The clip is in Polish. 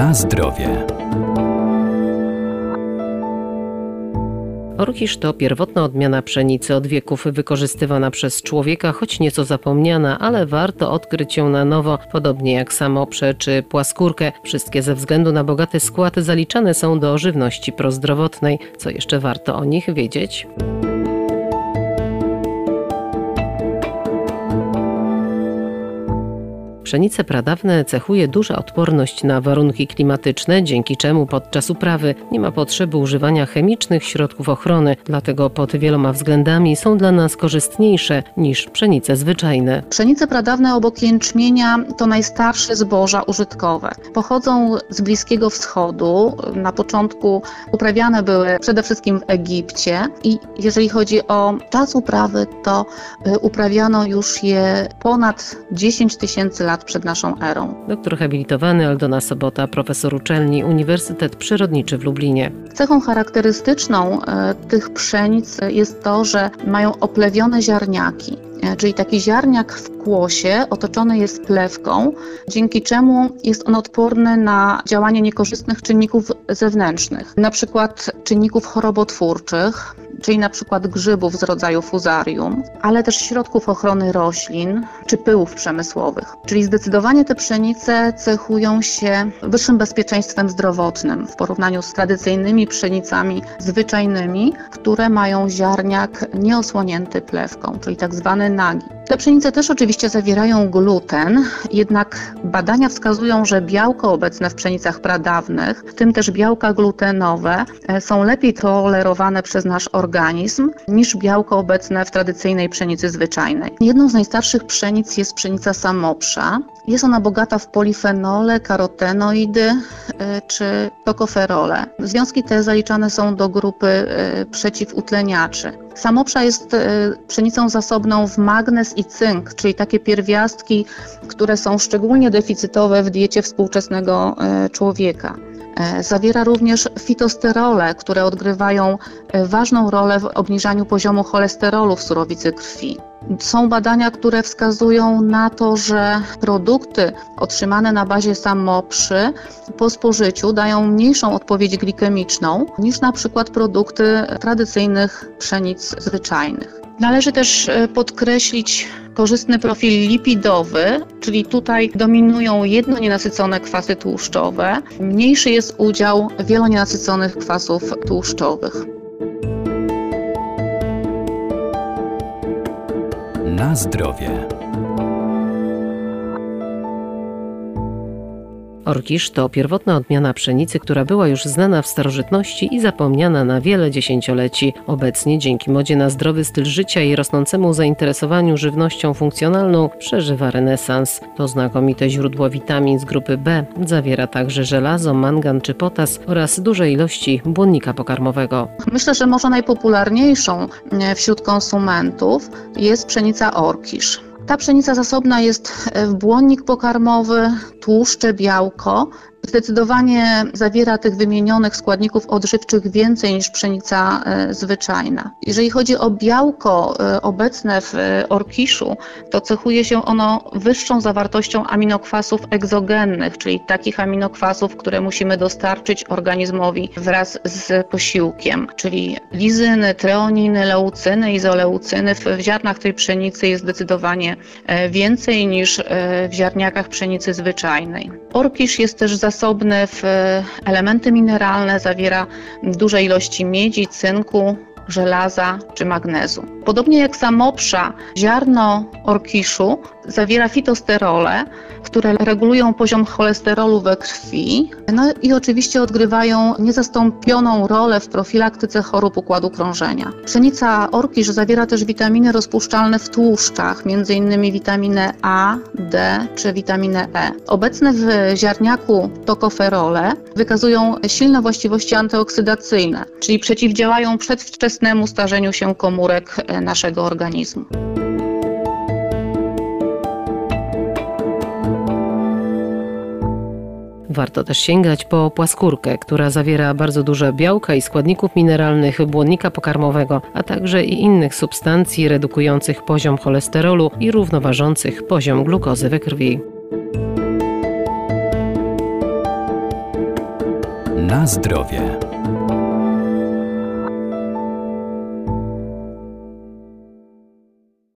Na zdrowie. Orkisz to pierwotna odmiana pszenicy od wieków wykorzystywana przez człowieka, choć nieco zapomniana, ale warto odkryć ją na nowo, podobnie jak samoprze czy płaskórkę. Wszystkie ze względu na bogaty skład zaliczane są do żywności prozdrowotnej. Co jeszcze warto o nich wiedzieć? Pszenice pradawne cechuje duża odporność na warunki klimatyczne, dzięki czemu podczas uprawy nie ma potrzeby używania chemicznych środków ochrony, dlatego pod wieloma względami są dla nas korzystniejsze niż pszenice zwyczajne. Pszenice pradawne obok jęczmienia to najstarsze zboża użytkowe. Pochodzą z Bliskiego Wschodu. Na początku uprawiane były przede wszystkim w Egipcie i jeżeli chodzi o czas uprawy, to y, uprawiano już je ponad 10 tysięcy lat przed naszą erą. Doktor habilitowany Aldona Sobota, profesor uczelni Uniwersytet Przyrodniczy w Lublinie. Cechą charakterystyczną e, tych pszenic jest to, że mają oplewione ziarniaki. E, czyli taki ziarniak w kłosie otoczony jest plewką, dzięki czemu jest on odporny na działanie niekorzystnych czynników zewnętrznych, na przykład czynników chorobotwórczych, czyli na przykład grzybów z rodzaju fuzarium, ale też środków ochrony roślin czy pyłów przemysłowych. Czyli zdecydowanie te pszenice cechują się wyższym bezpieczeństwem zdrowotnym w porównaniu z tradycyjnymi pszenicami zwyczajnymi, które mają ziarniak nieosłonięty plewką, czyli tak zwany nagi. Te pszenice też oczywiście zawierają gluten, jednak badania wskazują, że białko obecne w pszenicach pradawnych, w tym też białka glutenowe, e, są lepiej tolerowane przez nasz organizm niż białko obecne w tradycyjnej pszenicy zwyczajnej. Jedną z najstarszych pszenic jest pszenica samoprza. Jest ona bogata w polifenole, karotenoidy e, czy tokoferole. Związki te zaliczane są do grupy e, przeciwutleniaczy. Samoprza jest pszenicą zasobną w magnez i cynk, czyli takie pierwiastki, które są szczególnie deficytowe w diecie współczesnego e, człowieka. E, zawiera również fitosterole, które odgrywają e, ważną rolę w obniżaniu poziomu cholesterolu w surowicy krwi. Są badania, które wskazują na to, że produkty otrzymane na bazie samoprzy po spożyciu dają mniejszą odpowiedź glikemiczną niż na przykład produkty tradycyjnych pszenic zwyczajnych. Należy też e, podkreślić korzystny profil lipidowy, czyli tutaj dominują jednonienasycone kwasy tłuszczowe. Mniejszy jest udział wielonienasyconych kwasów tłuszczowych. Na zdrowie. Orkisz to pierwotna odmiana pszenicy, która była już znana w starożytności i zapomniana na wiele dziesięcioleci. Obecnie dzięki modzie na zdrowy styl życia i rosnącemu zainteresowaniu żywnością funkcjonalną przeżywa renesans. To znakomite źródło witamin z grupy B. Zawiera także żelazo, mangan czy potas oraz duże ilości błonnika pokarmowego. Myślę, że może najpopularniejszą e, wśród konsumentów jest pszenica orkisz. Ta pszenica zasobna jest w błonnik pokarmowy, tłuszcze, białko, Zdecydowanie zawiera tych wymienionych składników odżywczych więcej niż pszenica e, zwyczajna. Jeżeli chodzi o białko e, obecne w e, orkiszu, to cechuje się ono wyższą zawartością aminokwasów egzogennych, czyli takich aminokwasów, które musimy dostarczyć organizmowi wraz z posiłkiem, czyli lizyny, treoniny, leucyny, izoleucyny. W ziarnach tej pszenicy jest zdecydowanie więcej niż w ziarniakach pszenicy zwyczajnej. Orkisz jest też zasobny zasobny w e, elementy mineralne, zawiera duże ilości miedzi, cynku, żelaza czy magnezu. Podobnie jak samoprza, ziarno orkiszu zawiera fitosterole, które regulują poziom cholesterolu we krwi, no i oczywiście odgrywają niezastąpioną rolę w profilaktyce chorób układu krążenia. Pszenica orkisz zawiera też witaminy rozpuszczalne w tłuszczach, m.in. witaminę A, D czy witaminę E. Obecne w ziarniaku tokoferole wykazują silne właściwości antyoksydacyjne, czyli przeciwdziałają przedwczesnemu starzeniu się komórek naszego organizmu. Warto też sięgać po płaskórkę, która zawiera bardzo dużo białka i składników mineralnych błonnika pokarmowego, a także i innych substancji redukujących poziom cholesterolu i równoważących poziom glukozy we krwi. Na zdrowie.